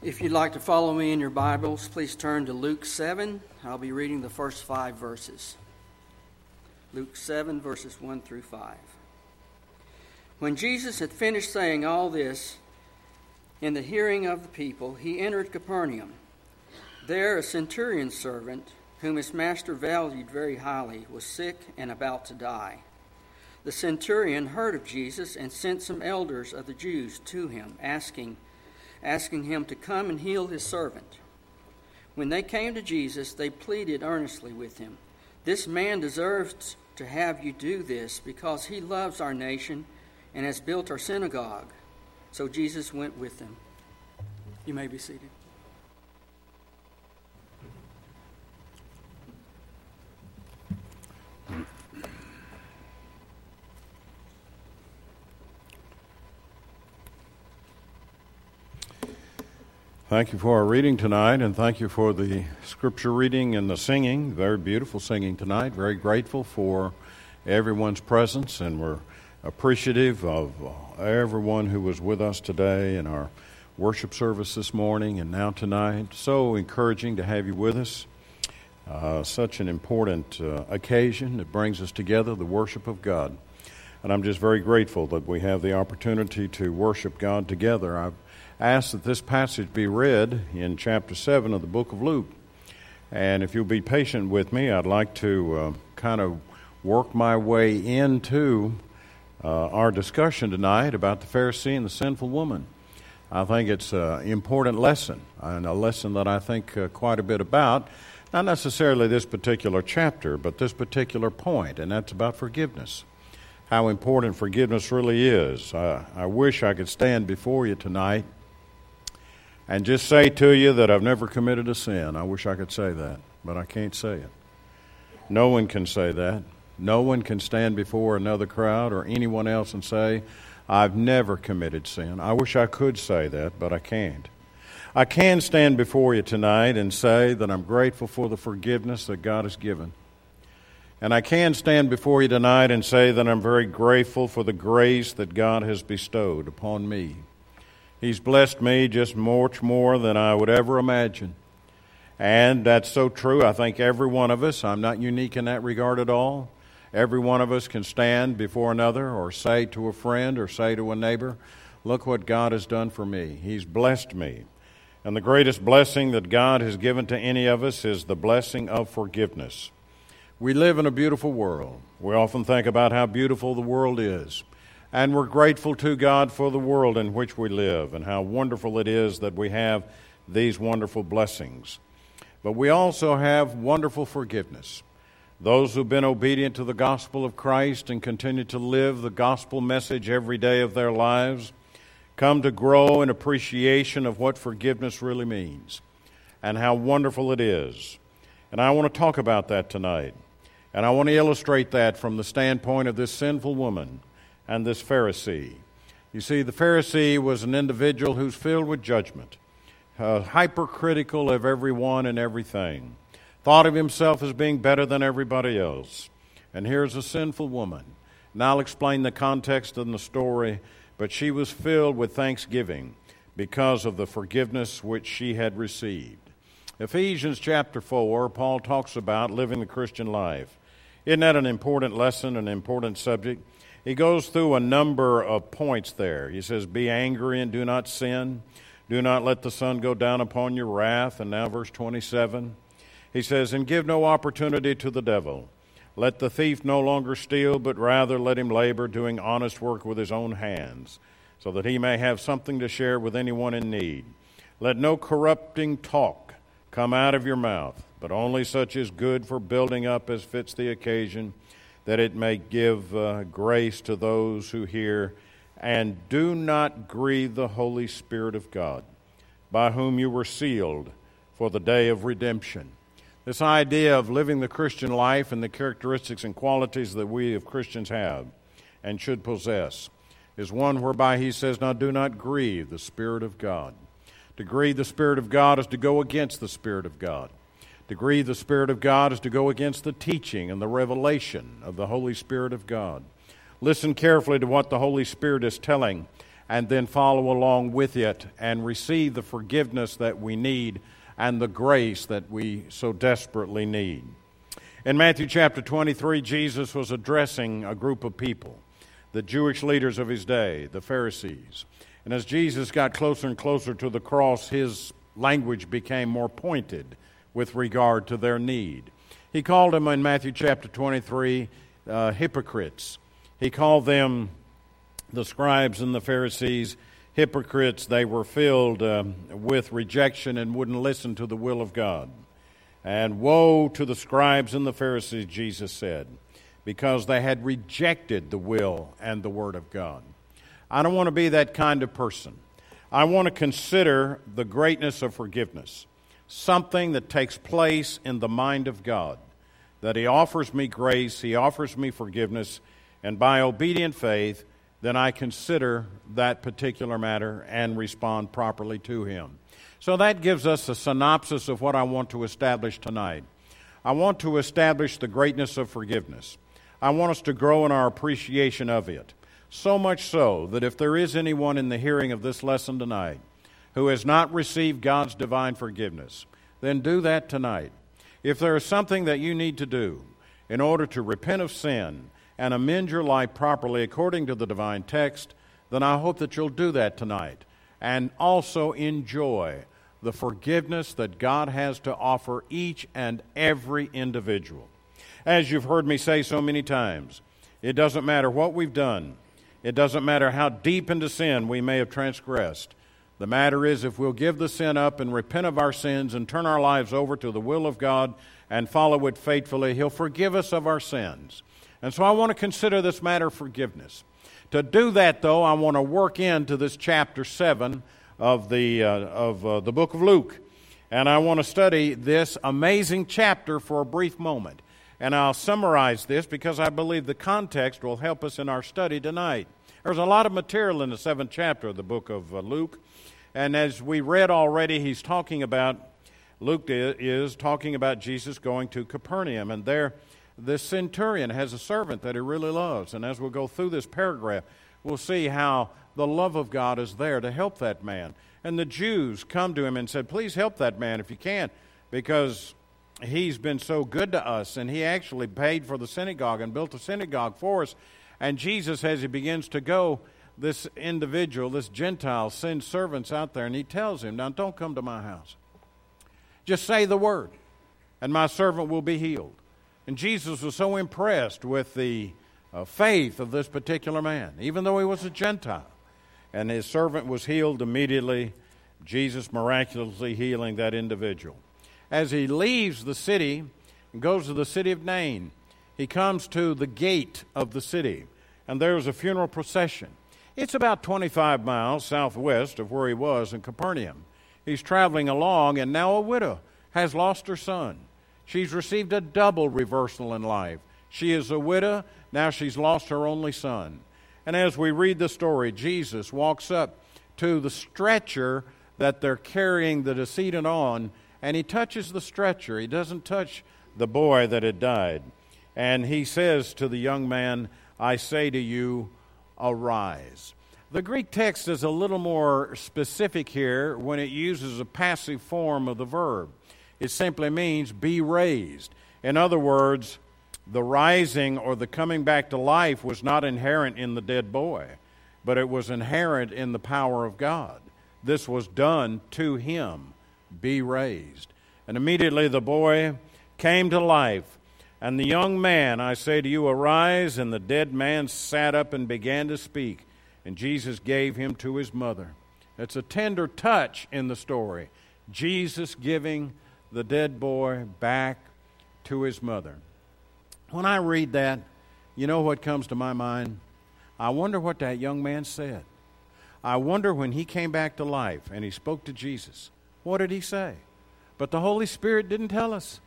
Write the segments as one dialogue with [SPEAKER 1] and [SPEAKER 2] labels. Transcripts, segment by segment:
[SPEAKER 1] If you'd like to follow me in your Bibles, please turn to Luke 7. I'll be reading the first five verses. Luke 7, verses 1 through 5. When Jesus had finished saying all this in the hearing of the people, he entered Capernaum. There, a centurion's servant, whom his master valued very highly, was sick and about to die. The centurion heard of Jesus and sent some elders of the Jews to him, asking, asking him to come and heal his servant. When they came to Jesus, they pleaded earnestly with him, This man deserves to have you do this because he loves our nation and has built our synagogue. So Jesus went with them. You may be seated.
[SPEAKER 2] Thank you for our reading tonight, and thank you for the scripture reading and the singing. Very beautiful singing tonight. Very grateful for everyone's presence, and we're appreciative of everyone who was with us today in our worship service this morning and now tonight. So encouraging to have you with us. Uh, such an important uh, occasion that brings us together, the worship of God. And I'm just very grateful that we have the opportunity to worship God together. I've ask that this passage be read in chapter 7 of the book of Luke. And if you'll be patient with me, I'd like to uh, kind of work my way into uh, our discussion tonight about the Pharisee and the sinful woman. I think it's an important lesson, and a lesson that I think uh, quite a bit about. Not necessarily this particular chapter, but this particular point, and that's about forgiveness. How important forgiveness really is. I wish I could stand before you tonight and just say to you that I've never committed a sin. I wish I could say that, but I can't say it. No one can say that. No one can stand before another crowd or anyone else and say, I've never committed sin. I wish I could say that, but I can't. I can stand before you tonight and say that I'm grateful for the forgiveness that God has given. And I can stand before you tonight and say that I'm very grateful for the grace that God has bestowed upon me. He's blessed me just much more than I would ever imagine. And that's so true. I think every one of us, I'm not unique in that regard at all. Every one of us can stand before another or say to a friend or say to a neighbor, Look what God has done for me. He's blessed me. And the greatest blessing that God has given to any of us is the blessing of forgiveness. We live in a beautiful world. We often think about how beautiful the world is. And we're grateful to God for the world in which we live and how wonderful it is that we have these wonderful blessings. But we also have wonderful forgiveness. Those who've been obedient to the gospel of Christ and continue to live the gospel message every day of their lives come to grow in appreciation of what forgiveness really means and how wonderful it is. And I want to talk about that tonight. And I want to illustrate that from the standpoint of this sinful woman and this Pharisee. You see, the Pharisee was an individual who's filled with judgment, uh, hypercritical of everyone and everything, thought of himself as being better than everybody else. And here's a sinful woman. And I'll explain the context in the story, but she was filled with thanksgiving because of the forgiveness which she had received. Ephesians chapter 4, Paul talks about living the Christian life. Isn't that an important lesson, an important subject? He goes through a number of points there. He says, Be angry and do not sin. Do not let the sun go down upon your wrath. And now, verse 27, he says, And give no opportunity to the devil. Let the thief no longer steal, but rather let him labor, doing honest work with his own hands, so that he may have something to share with anyone in need. Let no corrupting talk come out of your mouth, but only such as good for building up as fits the occasion that it may give uh, grace to those who hear. And do not grieve the Holy Spirit of God, by whom you were sealed for the day of redemption. This idea of living the Christian life and the characteristics and qualities that we of Christians have and should possess is one whereby he says, Now do not grieve the Spirit of God. To grieve the Spirit of God is to go against the Spirit of God. To grieve the Spirit of God is to go against the teaching and the revelation of the Holy Spirit of God. Listen carefully to what the Holy Spirit is telling and then follow along with it and receive the forgiveness that we need and the grace that we so desperately need. In Matthew chapter 23, Jesus was addressing a group of people, the Jewish leaders of his day, the Pharisees. And as Jesus got closer and closer to the cross, his language became more pointed with regard to their need. He called them in Matthew chapter 23 uh, hypocrites. He called them the scribes and the Pharisees hypocrites. They were filled uh, with rejection and wouldn't listen to the will of God. And woe to the scribes and the Pharisees, Jesus said, because they had rejected the will and the word of God. I don't want to be that kind of person. I want to consider the greatness of forgiveness, something that takes place in the mind of God, that He offers me grace, He offers me forgiveness, and by obedient faith, then I consider that particular matter and respond properly to Him. So that gives us a synopsis of what I want to establish tonight. I want to establish the greatness of forgiveness. I want us to grow in our appreciation of it. So much so that if there is anyone in the hearing of this lesson tonight who has not received God's divine forgiveness, then do that tonight. If there is something that you need to do in order to repent of sin and amend your life properly according to the divine text, then I hope that you'll do that tonight and also enjoy the forgiveness that God has to offer each and every individual. As you've heard me say so many times, it doesn't matter what we've done, it doesn't matter how deep into sin we may have transgressed. The matter is, if we'll give the sin up and repent of our sins and turn our lives over to the will of God and follow it faithfully, He'll forgive us of our sins. And so I want to consider this matter of forgiveness. To do that, though, I want to work into this chapter 7 of the, uh, of, uh, the book of Luke. And I want to study this amazing chapter for a brief moment. And I'll summarize this because I believe the context will help us in our study tonight. There's a lot of material in the seventh chapter of the book of uh, Luke. And as we read already, he's talking about, Luke is talking about Jesus going to Capernaum. And there, this centurion has a servant that he really loves. And as we go through this paragraph, we'll see how the love of God is there to help that man. And the Jews come to him and said, Please help that man if you can, because he's been so good to us. And he actually paid for the synagogue and built a synagogue for us. And Jesus, as he begins to go, this individual, this Gentile, sends servants out there and he tells him, Now don't come to my house. Just say the word, and my servant will be healed. And Jesus was so impressed with the uh, faith of this particular man, even though he was a Gentile. And his servant was healed immediately, Jesus miraculously healing that individual. As he leaves the city and goes to the city of Nain, he comes to the gate of the city, and there's a funeral procession. It's about 25 miles southwest of where he was in Capernaum. He's traveling along, and now a widow has lost her son. She's received a double reversal in life. She is a widow, now she's lost her only son. And as we read the story, Jesus walks up to the stretcher that they're carrying the decedent on, and he touches the stretcher. He doesn't touch the boy that had died. And he says to the young man, I say to you, arise. The Greek text is a little more specific here when it uses a passive form of the verb. It simply means be raised. In other words, the rising or the coming back to life was not inherent in the dead boy, but it was inherent in the power of God. This was done to him. Be raised. And immediately the boy came to life. And the young man, I say to you, arise. And the dead man sat up and began to speak. And Jesus gave him to his mother. It's a tender touch in the story. Jesus giving the dead boy back to his mother. When I read that, you know what comes to my mind? I wonder what that young man said. I wonder when he came back to life and he spoke to Jesus, what did he say? But the Holy Spirit didn't tell us.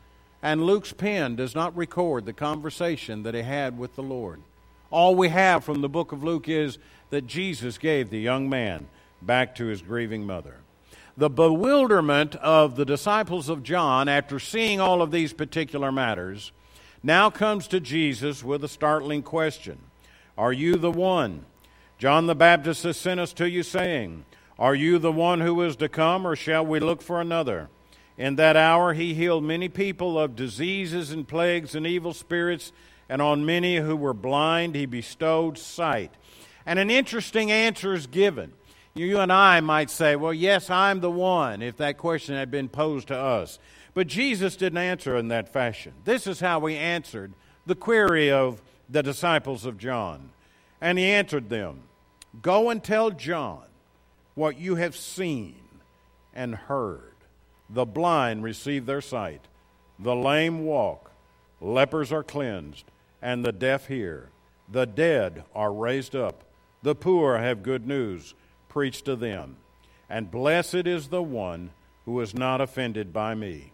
[SPEAKER 2] And Luke's pen does not record the conversation that he had with the Lord. All we have from the book of Luke is that Jesus gave the young man back to his grieving mother the bewilderment of the disciples of John after seeing all of these particular matters now comes to Jesus with a startling question Are you the one John the Baptist has sent us to you, saying, Are you the one who is to come, or shall we look for another? In that hour he healed many people of diseases and plagues and evil spirits, and on many who were blind he bestowed sight. And an interesting answer is given. You and I might say, Well, yes, I'm the one, if that question had been posed to us. But Jesus didn't answer in that fashion. This is how he answered the query of the disciples of John. And he answered them Go and tell John what you have seen and heard. The blind receive their sight, the lame walk, lepers are cleansed, and the deaf hear. The dead are raised up, the poor have good news preached to them. And blessed is the one who is not offended by me.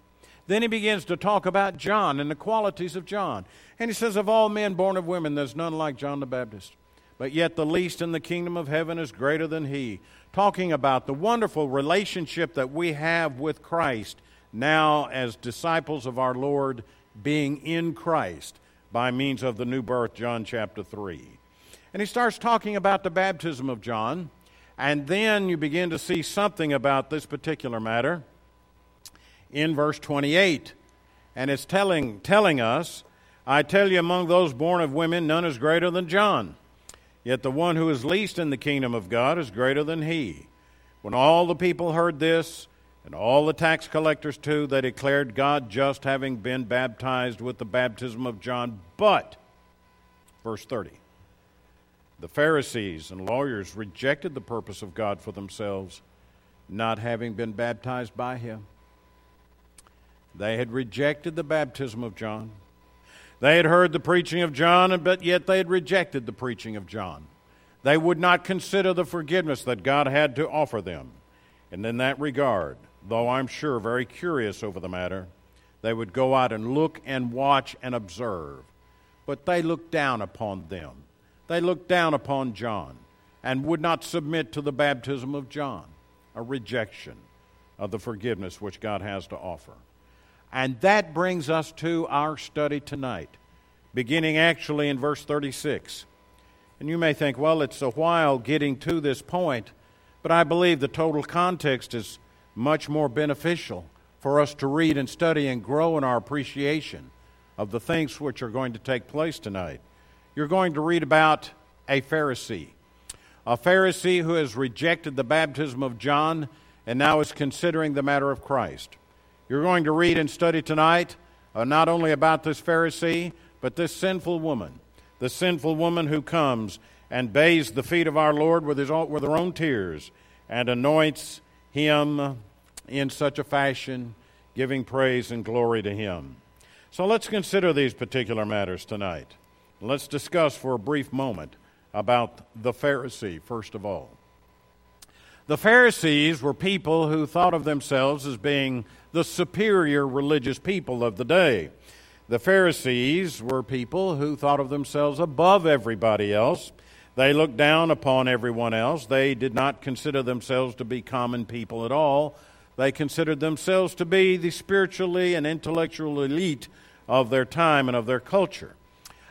[SPEAKER 2] Then he begins to talk about John and the qualities of John. And he says, Of all men born of women, there's none like John the Baptist. But yet the least in the kingdom of heaven is greater than he. Talking about the wonderful relationship that we have with Christ now as disciples of our Lord, being in Christ by means of the new birth, John chapter 3. And he starts talking about the baptism of John. And then you begin to see something about this particular matter in verse 28. And it's telling, telling us, I tell you, among those born of women, none is greater than John. Yet the one who is least in the kingdom of God is greater than he. When all the people heard this, and all the tax collectors too, they declared God just, having been baptized with the baptism of John. But, verse 30, the Pharisees and lawyers rejected the purpose of God for themselves, not having been baptized by him. They had rejected the baptism of John. They had heard the preaching of John, but yet they had rejected the preaching of John. They would not consider the forgiveness that God had to offer them. And in that regard, though I'm sure very curious over the matter, they would go out and look and watch and observe. But they looked down upon them they looked down upon John and would not submit to the baptism of John, a rejection of the forgiveness which God has to offer. And that brings us to our study tonight, beginning actually in verse 36. And you may think, well, it's a while getting to this point, but I believe the total context is much more beneficial for us to read and study and grow in our appreciation of the things which are going to take place tonight you're going to read about a Pharisee. A Pharisee who has rejected the baptism of John and now is considering the matter of Christ. You're going to read and study tonight uh, not only about this Pharisee, but this sinful woman. The sinful woman who comes and bathes the feet of our Lord with, his own, with her own tears and anoints him in such a fashion, giving praise and glory to him. So let's consider these particular matters tonight. Let's discuss for a brief moment about the Pharisee, first of all. The Pharisees were people who thought of themselves as being the superior religious people of the day. The Pharisees were people who thought of themselves above everybody else. They looked down upon everyone else. They did not consider themselves to be common people at all. They considered themselves to be the spiritually and intellectual elite of their time and of their culture.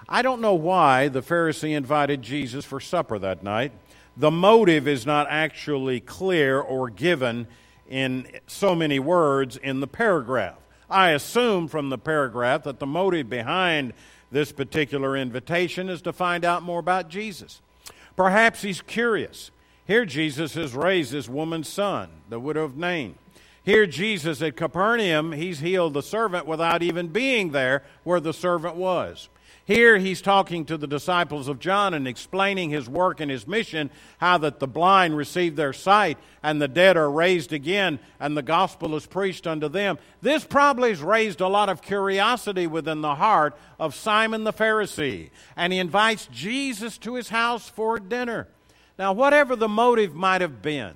[SPEAKER 2] I don't know why the Pharisee invited Jesus for supper that night. The motive is not actually clear or given in so many words in the paragraph. I assume from the paragraph that the motive behind this particular invitation is to find out more about Jesus. Perhaps he's curious. Here, Jesus has raised this woman's son, the widow of Nain. Here, Jesus at Capernaum, he's healed the servant without even being there where the servant was. Here he's talking to the disciples of John and explaining his work and his mission, how that the blind receive their sight and the dead are raised again and the gospel is preached unto them. This probably has raised a lot of curiosity within the heart of Simon the Pharisee, and he invites Jesus to his house for dinner. Now, whatever the motive might have been,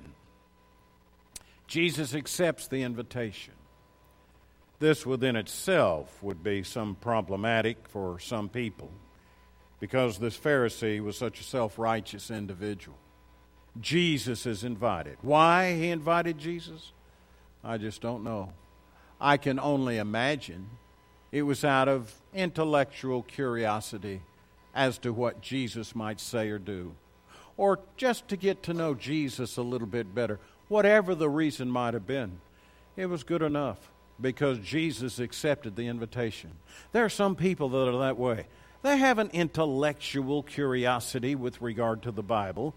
[SPEAKER 2] Jesus accepts the invitation. This within itself would be some problematic for some people because this Pharisee was such a self righteous individual. Jesus is invited. Why he invited Jesus? I just don't know. I can only imagine it was out of intellectual curiosity as to what Jesus might say or do. or just to get to know Jesus a little bit better. Whatever the reason might have been, it was good enough because Jesus accepted the invitation. There are some people that are that way. They have an intellectual curiosity with regard to the Bible.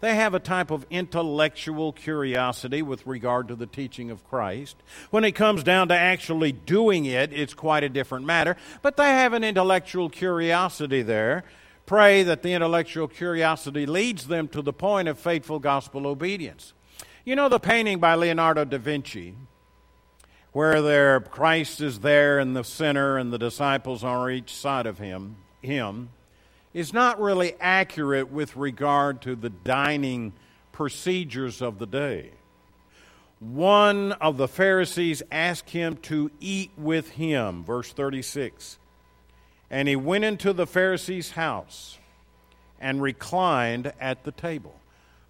[SPEAKER 2] They have a type of intellectual curiosity with regard to the teaching of Christ. When it comes down to actually doing it, it's quite a different matter. But they have an intellectual curiosity there. Pray that the intellectual curiosity leads them to the point of faithful gospel obedience. You know the painting by Leonardo da Vinci, where there Christ is there in the center and the disciples are each side of him, him is not really accurate with regard to the dining procedures of the day. One of the Pharisees asked him to eat with him, verse 36. And he went into the Pharisee's house and reclined at the table.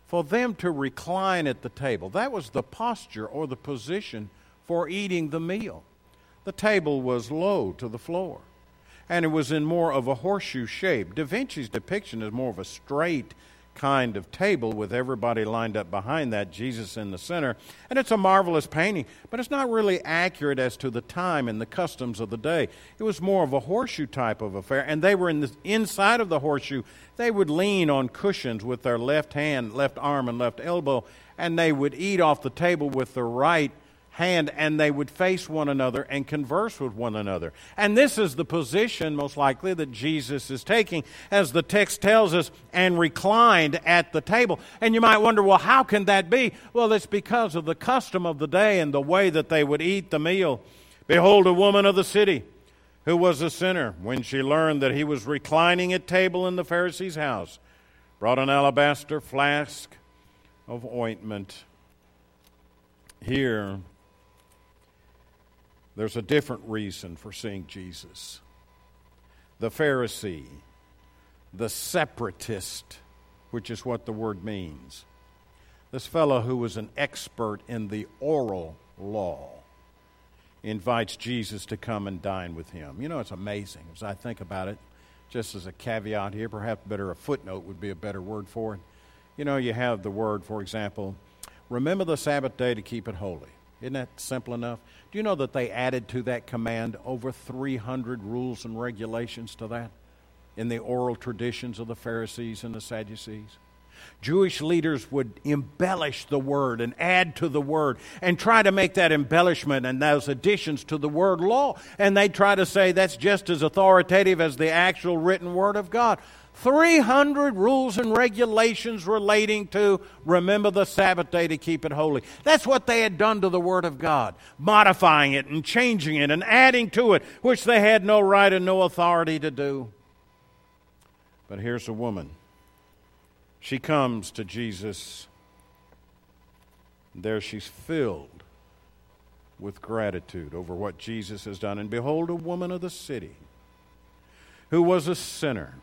[SPEAKER 2] For them to recline at the table, that was the posture or the position for eating the meal. The table was low to the floor and it was in more of a horseshoe shape. Da Vinci's depiction is more of a straight kind of table with everybody lined up behind that, Jesus in the center. And it's a marvelous painting, but it's not really accurate as to the time and the customs of the day. It was more of a horseshoe type of affair, and they were in the inside of the horseshoe. They would lean on cushions with their left hand, left arm, and left elbow, and they would eat off the table with their right hand and they would face one another and converse with one another. And this is the position, most likely, that Jesus is taking, as the text tells us, and reclined at the table. And you might wonder, well, how can that be? Well, it's because of the custom of the day and the way that they would eat the meal. Behold, a woman of the city who was a sinner, when she learned that he was reclining at table in the Pharisee's house, brought an alabaster flask of ointment. Here, there's a different reason for seeing Jesus. The Pharisee, the separatist, which is what the word means. This fellow who was an expert in the oral law invites Jesus to come and dine with him. You know, it's amazing as I think about it. Just as a caveat here, perhaps better a footnote would be a better word for it. You know, you have the word, for example, remember the Sabbath day to keep it holy. Isn't that simple enough? Do you know that they added to that command over 300 rules and regulations to that in the oral traditions of the Pharisees and the Sadducees? Jewish leaders would embellish the word and add to the word and try to make that embellishment and those additions to the word law. And they try to say that's just as authoritative as the actual written word of God. 300 rules and regulations relating to remember the Sabbath day to keep it holy. That's what they had done to the Word of God, modifying it and changing it and adding to it, which they had no right and no authority to do. But here's a woman. She comes to Jesus. There she's filled with gratitude over what Jesus has done. And behold, a woman of the city who was a sinner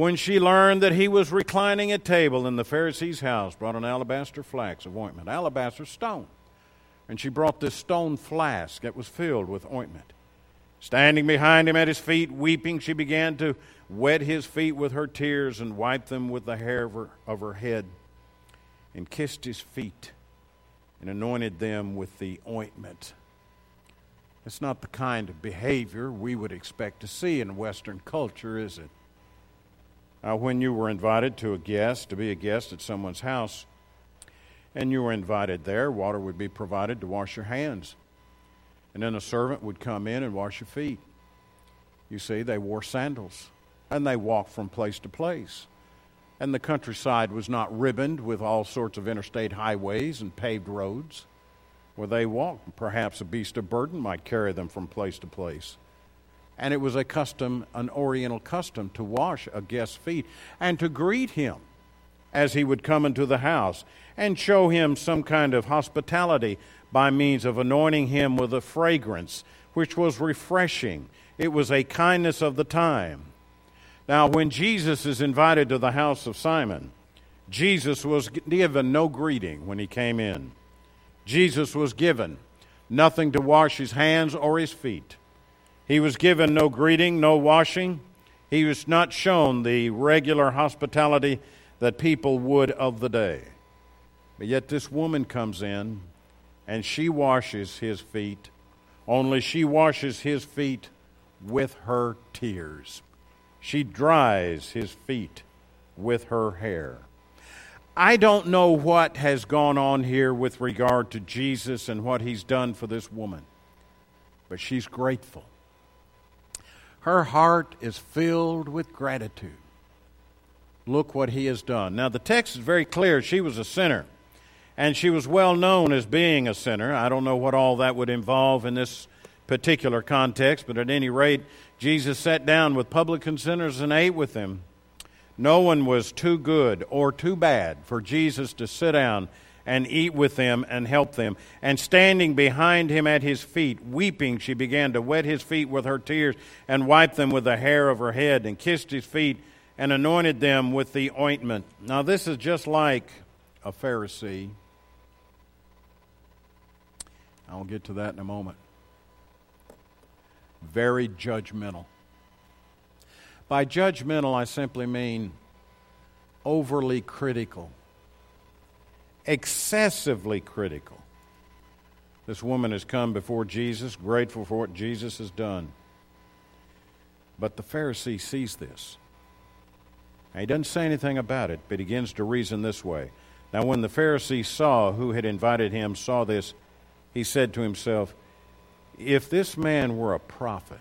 [SPEAKER 2] when she learned that he was reclining at table in the Pharisee's house, brought an alabaster flask of ointment, alabaster stone. And she brought this stone flask that was filled with ointment. Standing behind him at his feet, weeping, she began to wet his feet with her tears and wipe them with the hair of her, of her head, and kissed his feet and anointed them with the ointment. It's not the kind of behavior we would expect to see in Western culture, is it? Uh, when you were invited to a guest, to be a guest at someone's house, and you were invited there, water would be provided to wash your hands. And then a servant would come in and wash your feet. You see, they wore sandals and they walked from place to place. And the countryside was not ribboned with all sorts of interstate highways and paved roads where they walked. Perhaps a beast of burden might carry them from place to place and it was a custom, an Oriental custom, to wash a guest's feet and to greet him as he would come into the house and show him some kind of hospitality by means of anointing him with a fragrance which was refreshing. It was a kindness of the time. Now, when Jesus is invited to the house of Simon, Jesus was given no greeting when he came in. Jesus was given nothing to wash his hands or his feet. He was given no greeting, no washing. He was not shown the regular hospitality that people would of the day. But yet this woman comes in and she washes his feet, only she washes his feet with her tears. She dries his feet with her hair. I don't know what has gone on here with regard to Jesus and what he's done for this woman, but she's grateful. Her heart is filled with gratitude. Look what he has done. Now, the text is very clear. She was a sinner, and she was well known as being a sinner. I don't know what all that would involve in this particular context, but at any rate, Jesus sat down with publican sinners and ate with them. No one was too good or too bad for Jesus to sit down and eat with them and help them. And standing behind him at his feet, weeping, she began to wet his feet with her tears and wipe them with the hair of her head and kissed his feet and anointed them with the ointment. Now, this is just like a Pharisee. I'll get to that in a moment. Very judgmental. By judgmental, I simply mean overly critical, excessively critical. This woman has come before Jesus, grateful for what Jesus has done. But the Pharisee sees this. Now, he doesn't say anything about it, but begins to reason this way. Now, when the Pharisee saw who had invited him, saw this, he said to himself, If this man were a prophet,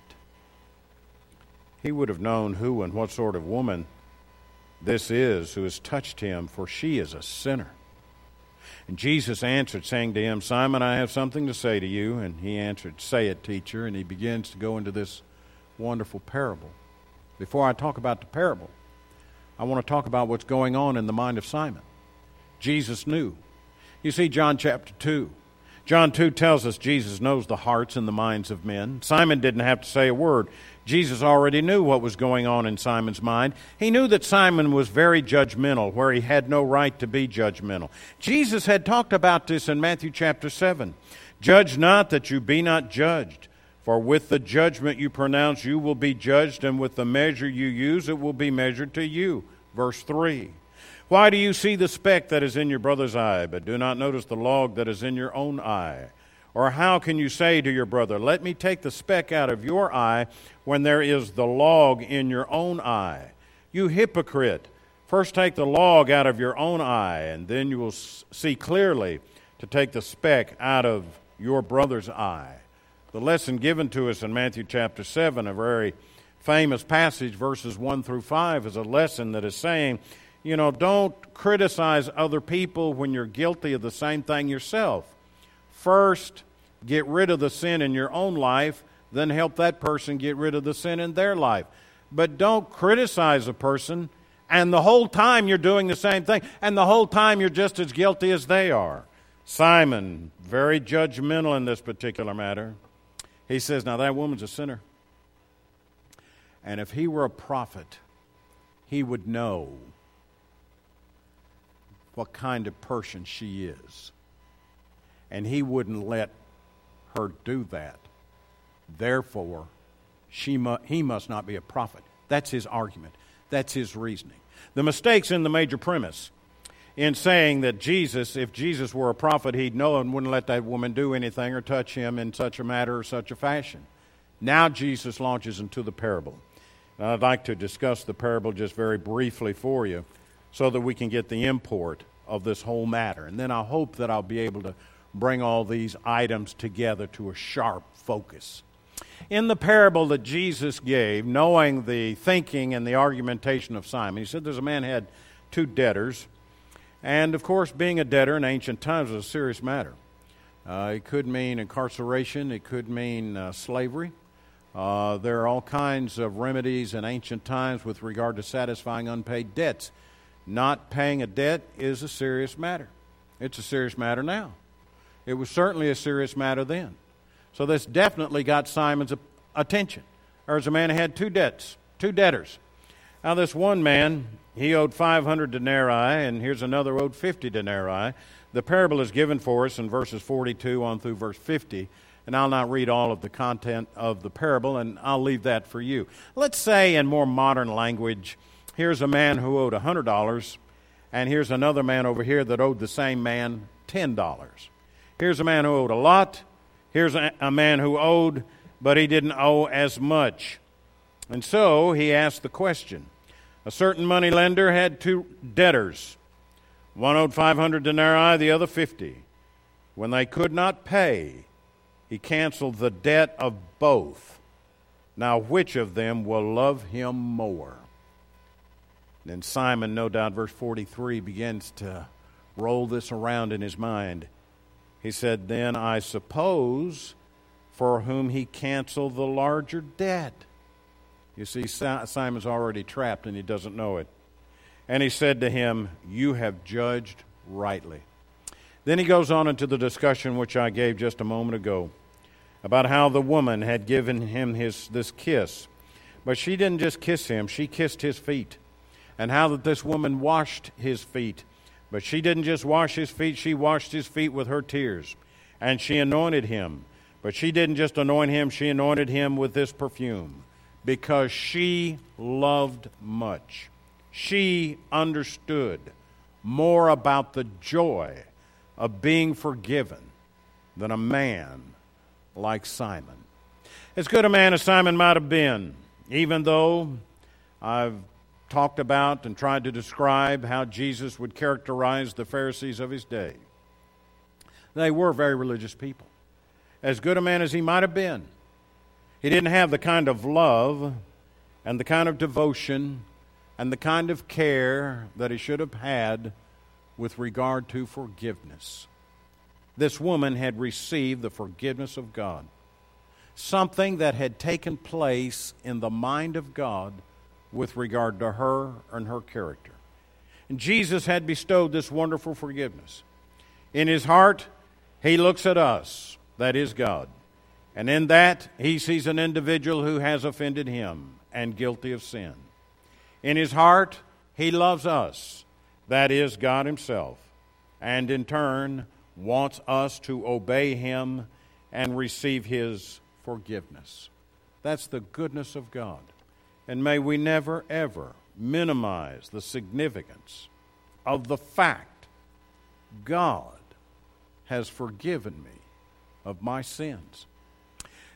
[SPEAKER 2] he would have known who and what sort of woman this is who has touched him, for she is a sinner. And Jesus answered, saying to him, Simon, I have something to say to you. And he answered, Say it, teacher. And he begins to go into this wonderful parable. Before I talk about the parable, I want to talk about what's going on in the mind of Simon. Jesus knew. You see, John chapter 2. John 2 tells us Jesus knows the hearts and the minds of men. Simon didn't have to say a word. Jesus already knew what was going on in Simon's mind. He knew that Simon was very judgmental, where he had no right to be judgmental. Jesus had talked about this in Matthew chapter 7. Judge not that you be not judged. For with the judgment you pronounce, you will be judged, and with the measure you use, it will be measured to you. Verse 3. Why do you see the speck that is in your brother's eye, but do not notice the log that is in your own eye? Or how can you say to your brother, Let me take the speck out of your eye when there is the log in your own eye? You hypocrite! First take the log out of your own eye, and then you will see clearly to take the speck out of your brother's eye. The lesson given to us in Matthew chapter 7, a very famous passage, verses 1 through 5, is a lesson that is saying, you know, don't criticize other people when you're guilty of the same thing yourself. First, get rid of the sin in your own life, then help that person get rid of the sin in their life. But don't criticize a person, and the whole time you're doing the same thing, and the whole time you're just as guilty as they are. Simon, very judgmental in this particular matter. He says, Now that woman's a sinner. And if he were a prophet, he would know what kind of person she is. And he wouldn't let her do that. Therefore, she mu- he must not be a prophet. That's his argument. That's his reasoning. The mistake's in the major premise in saying that Jesus, if Jesus were a prophet, he'd know and wouldn't let that woman do anything or touch him in such a matter or such a fashion. Now Jesus launches into the parable. I'd like to discuss the parable just very briefly for you so that we can get the import of this whole matter. And then I hope that I'll be able to bring all these items together to a sharp focus. In the parable that Jesus gave, knowing the thinking and the argumentation of Simon, he said there's a man had two debtors. And of course, being a debtor in ancient times was a serious matter. Uh, it could mean incarceration, it could mean uh, slavery. Uh, there are all kinds of remedies in ancient times with regard to satisfying unpaid debts. Not paying a debt is a serious matter. It's a serious matter now. It was certainly a serious matter then. So this definitely got Simon's attention. There's a man who had two debts, two debtors. Now, this one man, he owed 500 denarii, and here's another owed 50 denarii. The parable is given for us in verses 42 on through verse 50, and I'll not read all of the content of the parable, and I'll leave that for you. Let's say, in more modern language, here's a man who owed $100, and here's another man over here that owed the same man $10. Here's a man who owed a lot. Here's a, a man who owed, but he didn't owe as much. And so he asked the question A certain money lender had two debtors. One owed 500 denarii, the other 50. When they could not pay, he canceled the debt of both. Now, which of them will love him more? Then Simon, no doubt, verse 43, begins to roll this around in his mind. He said, Then I suppose for whom he canceled the larger debt. You see, Simon's already trapped and he doesn't know it. And he said to him, You have judged rightly. Then he goes on into the discussion which I gave just a moment ago about how the woman had given him his, this kiss. But she didn't just kiss him, she kissed his feet. And how that this woman washed his feet. But she didn't just wash his feet, she washed his feet with her tears. And she anointed him. But she didn't just anoint him, she anointed him with this perfume because she loved much. She understood more about the joy of being forgiven than a man like Simon. As good a man as Simon might have been, even though I've talked about and tried to describe how Jesus would characterize the Pharisees of his day. They were very religious people. As good a man as he might have been, he didn't have the kind of love and the kind of devotion and the kind of care that he should have had with regard to forgiveness. This woman had received the forgiveness of God, something that had taken place in the mind of God with regard to her and her character. And Jesus had bestowed this wonderful forgiveness. In his heart, he looks at us, that is God. And in that, he sees an individual who has offended him and guilty of sin. In his heart, he loves us, that is God himself, and in turn wants us to obey him and receive his forgiveness. That's the goodness of God. And may we never, ever minimize the significance of the fact God has forgiven me of my sins.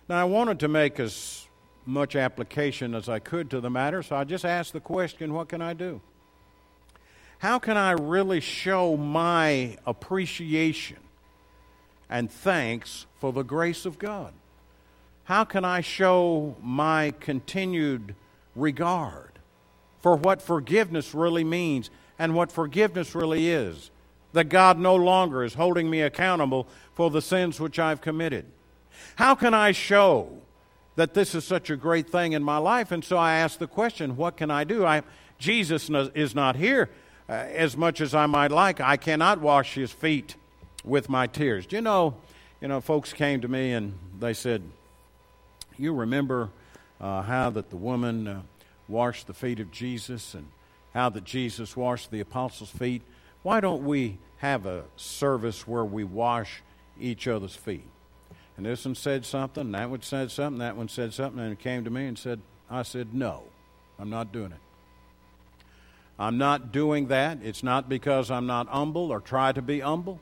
[SPEAKER 2] Now, I wanted to make as much application as I could to the matter, so I just asked the question what can I do? How can I really show my appreciation and thanks for the grace of God? How can I show my continued regard for what forgiveness really means and what forgiveness really is. That God no longer is holding me accountable for the sins which I've committed. How can I show that this is such a great thing in my life? And so I ask the question, what can I do? I, Jesus is not here uh, as much as I might like. I cannot wash his feet with my tears. Do you know, you know, folks came to me and they said, you remember how that the woman uh, washed the feet of Jesus and how that Jesus washed the apostles' feet. Why don't we have a service where we wash each other's feet? And this one said something, that one said something, that one said something, and it came to me and said, I said, no, I'm not doing it. I'm not doing that. It's not because I'm not humble or try to be humble,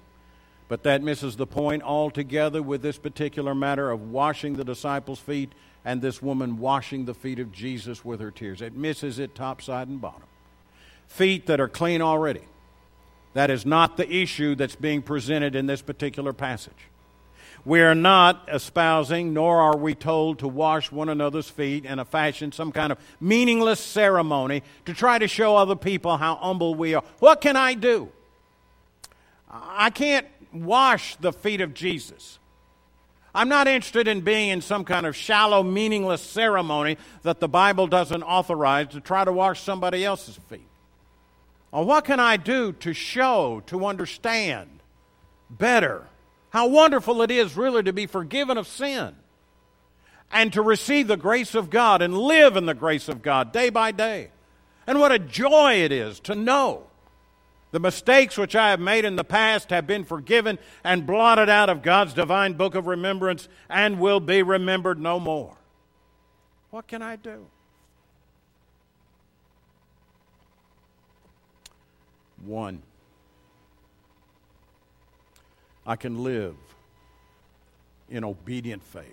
[SPEAKER 2] but that misses the point altogether with this particular matter of washing the disciples' feet and this woman washing the feet of Jesus with her tears. It misses it top, side, and bottom. Feet that are clean already. That is not the issue that's being presented in this particular passage. We are not espousing, nor are we told to wash one another's feet in a fashion, some kind of meaningless ceremony to try to show other people how humble we are. What can I do? I can't wash the feet of Jesus. I'm not interested in being in some kind of shallow, meaningless ceremony that the Bible doesn't authorize to try to wash somebody else's feet. What can I do to show, to understand better how wonderful it is really to be forgiven of sin and to receive the grace of God and live in the grace of God day by day? And what a joy it is to know the mistakes which I have made in the past have been forgiven and blotted out of God's divine book of remembrance and will be remembered no more. What can I do? One. I can live in obedient faith.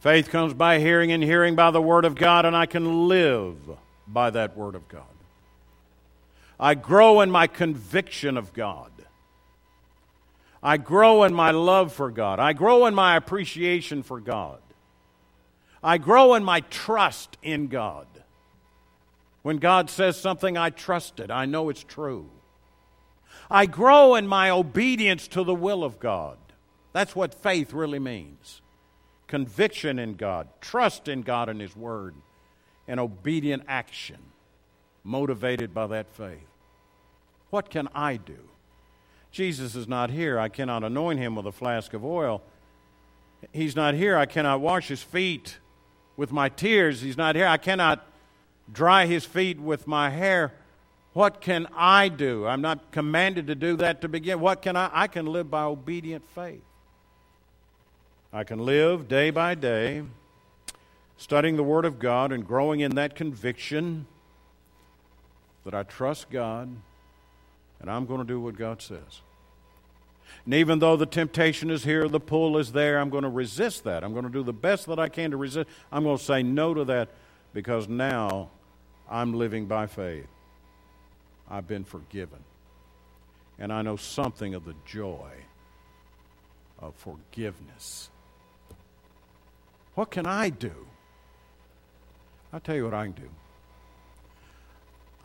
[SPEAKER 2] Faith comes by hearing, and hearing by the Word of God, and I can live by that Word of God. I grow in my conviction of God. I grow in my love for God. I grow in my appreciation for God. I grow in my trust in God. When God says something, I trust it. I know it's true. I grow in my obedience to the will of God. That's what faith really means conviction in God, trust in God and His Word, and obedient action motivated by that faith. What can I do? Jesus is not here. I cannot anoint him with a flask of oil. He's not here. I cannot wash his feet with my tears. He's not here. I cannot dry his feet with my hair. What can I do? I'm not commanded to do that to begin. What can I? I can live by obedient faith. I can live day by day, studying the Word of God and growing in that conviction that I trust God and I'm going to do what God says. And even though the temptation is here, the pull is there, I'm going to resist that. I'm going to do the best that I can to resist. I'm going to say no to that because now I'm living by faith. I've been forgiven. And I know something of the joy of forgiveness. What can I do? I'll tell you what I can do.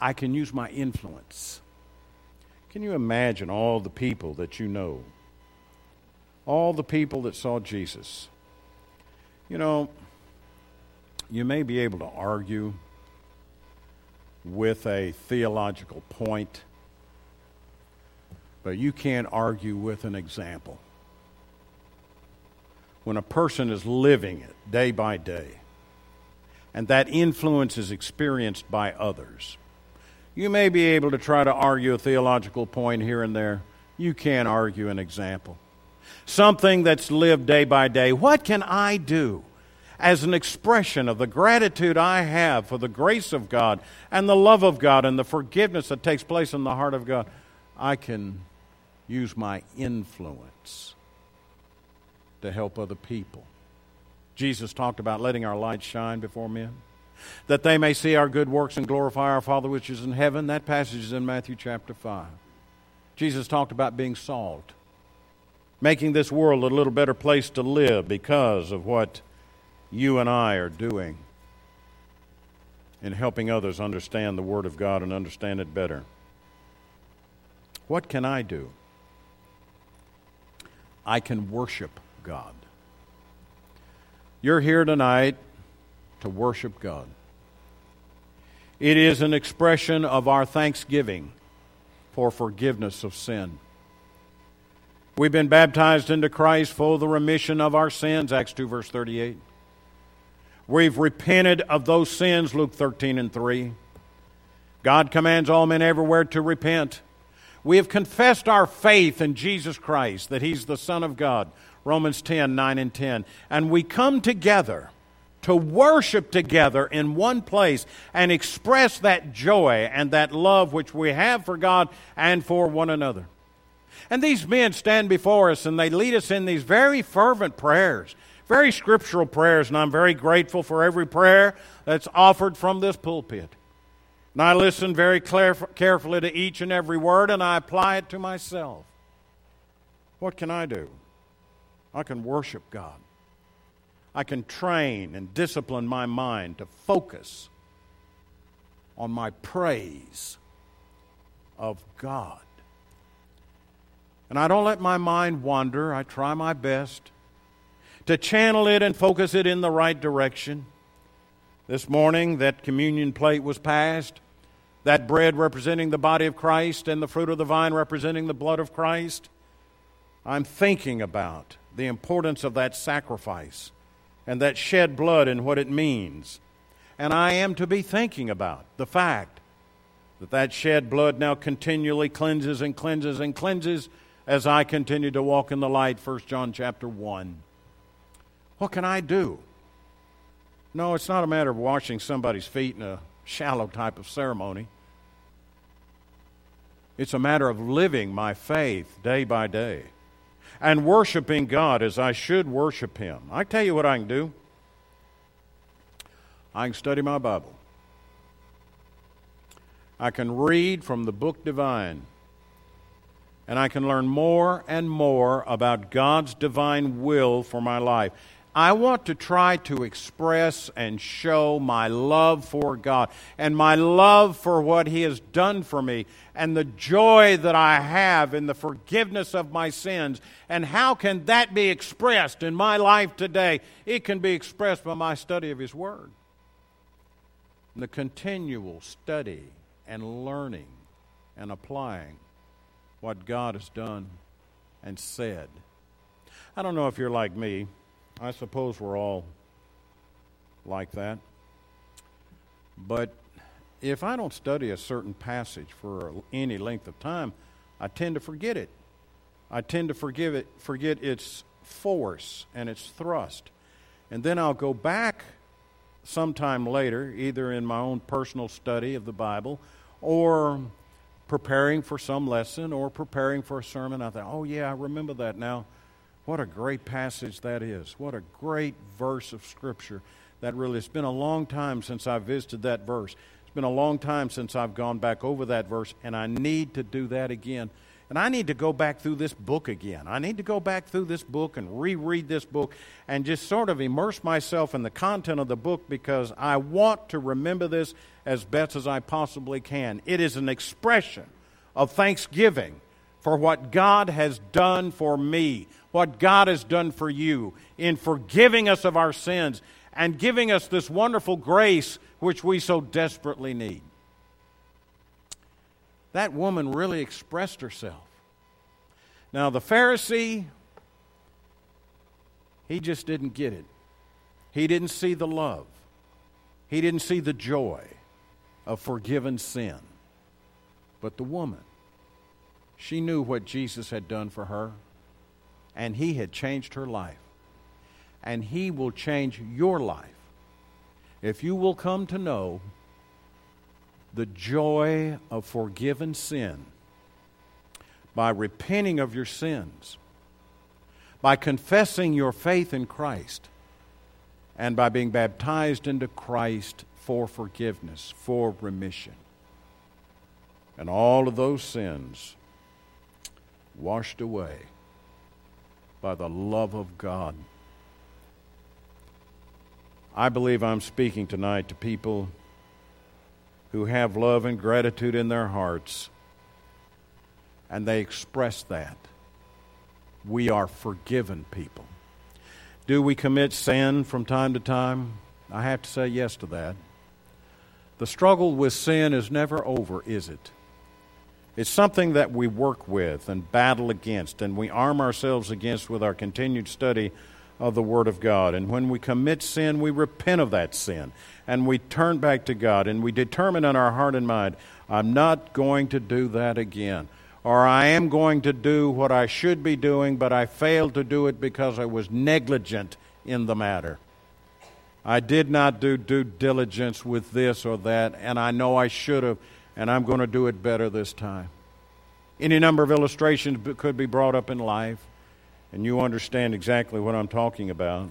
[SPEAKER 2] I can use my influence. Can you imagine all the people that you know? All the people that saw Jesus. You know, you may be able to argue with a theological point, but you can't argue with an example. When a person is living it day by day, and that influence is experienced by others, you may be able to try to argue a theological point here and there. You can't argue an example. Something that's lived day by day. What can I do as an expression of the gratitude I have for the grace of God and the love of God and the forgiveness that takes place in the heart of God? I can use my influence to help other people. Jesus talked about letting our light shine before men that they may see our good works and glorify our Father which is in heaven. That passage is in Matthew chapter 5. Jesus talked about being salt, making this world a little better place to live because of what you and I are doing in helping others understand the Word of God and understand it better. What can I do? I can worship God. You're here tonight to worship God. It is an expression of our thanksgiving for forgiveness of sin. We've been baptized into Christ for the remission of our sins, Acts 2, verse 38. We've repented of those sins, Luke 13 and 3. God commands all men everywhere to repent. We have confessed our faith in Jesus Christ, that He's the Son of God, Romans 10, 9 and 10. And we come together to worship together in one place and express that joy and that love which we have for God and for one another. And these men stand before us and they lead us in these very fervent prayers, very scriptural prayers, and I'm very grateful for every prayer that's offered from this pulpit. And I listen very carefully to each and every word and I apply it to myself. What can I do? I can worship God. I can train and discipline my mind to focus on my praise of God. And I don't let my mind wander. I try my best to channel it and focus it in the right direction. This morning, that communion plate was passed, that bread representing the body of Christ and the fruit of the vine representing the blood of Christ. I'm thinking about the importance of that sacrifice and that shed blood and what it means. And I am to be thinking about the fact that that shed blood now continually cleanses and cleanses and cleanses as I continue to walk in the light, 1 John chapter 1. What can I do? No, it's not a matter of washing somebody's feet in a shallow type of ceremony. It's a matter of living my faith day by day and worshiping God as I should worship Him. I tell you what I can do I can study my Bible, I can read from the book divine, and I can learn more and more about God's divine will for my life. I want to try to express and show my love for God and my love for what He has done for me and the joy that I have in the forgiveness of my sins. And how can that be expressed in my life today? It can be expressed by my study of His Word. The continual study and learning and applying what God has done and said. I don't know if you're like me. I suppose we're all like that. But if I don't study a certain passage for any length of time, I tend to forget it. I tend to forgive it, forget its force and its thrust. And then I'll go back sometime later, either in my own personal study of the Bible or preparing for some lesson or preparing for a sermon. I think, oh, yeah, I remember that now. What a great passage that is. What a great verse of Scripture that really. It's been a long time since I visited that verse. It's been a long time since I've gone back over that verse, and I need to do that again. And I need to go back through this book again. I need to go back through this book and reread this book and just sort of immerse myself in the content of the book because I want to remember this as best as I possibly can. It is an expression of thanksgiving for what God has done for me, what God has done for you in forgiving us of our sins and giving us this wonderful grace which we so desperately need. That woman really expressed herself. Now, the Pharisee, he just didn't get it. He didn't see the love, he didn't see the joy of forgiven sin. But the woman, she knew what Jesus had done for her and He had changed her life. And He will change your life if you will come to know the joy of forgiven sin by repenting of your sins, by confessing your faith in Christ, and by being baptized into Christ for forgiveness, for remission. And all of those sins washed away by the love of God. I believe I'm speaking tonight to people who have love and gratitude in their hearts, and they express that. We are forgiven people. Do we commit sin from time to time? I have to say yes to that. The struggle with sin is never over, is it? It's something that we work with and battle against, and we arm ourselves against with our continued study of the Word of God. And when we commit sin, we repent of that sin, and we turn back to God, and we determine in our heart and mind, I'm not going to do that again. Or I am going to do what I should be doing, but I failed to do it because I was negligent in the matter. I did not do due diligence with this or that, and I know I should have and I'm going to do it better this time. Any number of illustrations could be brought up in life, and you understand exactly what I'm talking about.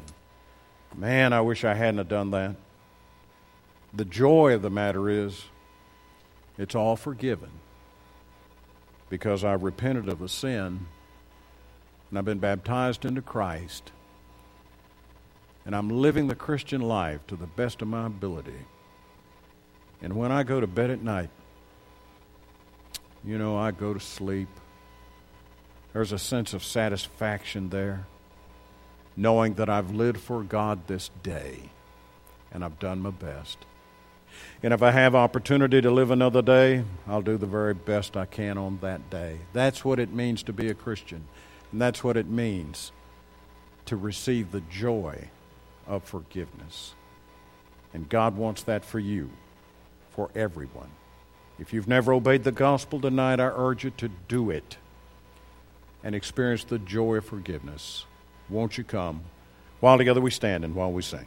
[SPEAKER 2] Man, I wish I hadn't have done that. The joy of the matter is, it's all forgiven because I repented of the sin and I've been baptized into Christ and I'm living the Christian life to the best of my ability. And when I go to bed at night, you know, I go to sleep. There's a sense of satisfaction there, knowing that I've lived for God this day and I've done my best. And if I have opportunity to live another day, I'll do the very best I can on that day. That's what it means to be a Christian. And that's what it means to receive the joy of forgiveness. And God wants that for you, for everyone. If you've never obeyed the gospel tonight, I urge you to do it and experience the joy of forgiveness. Won't you come? While together we stand and while we sing.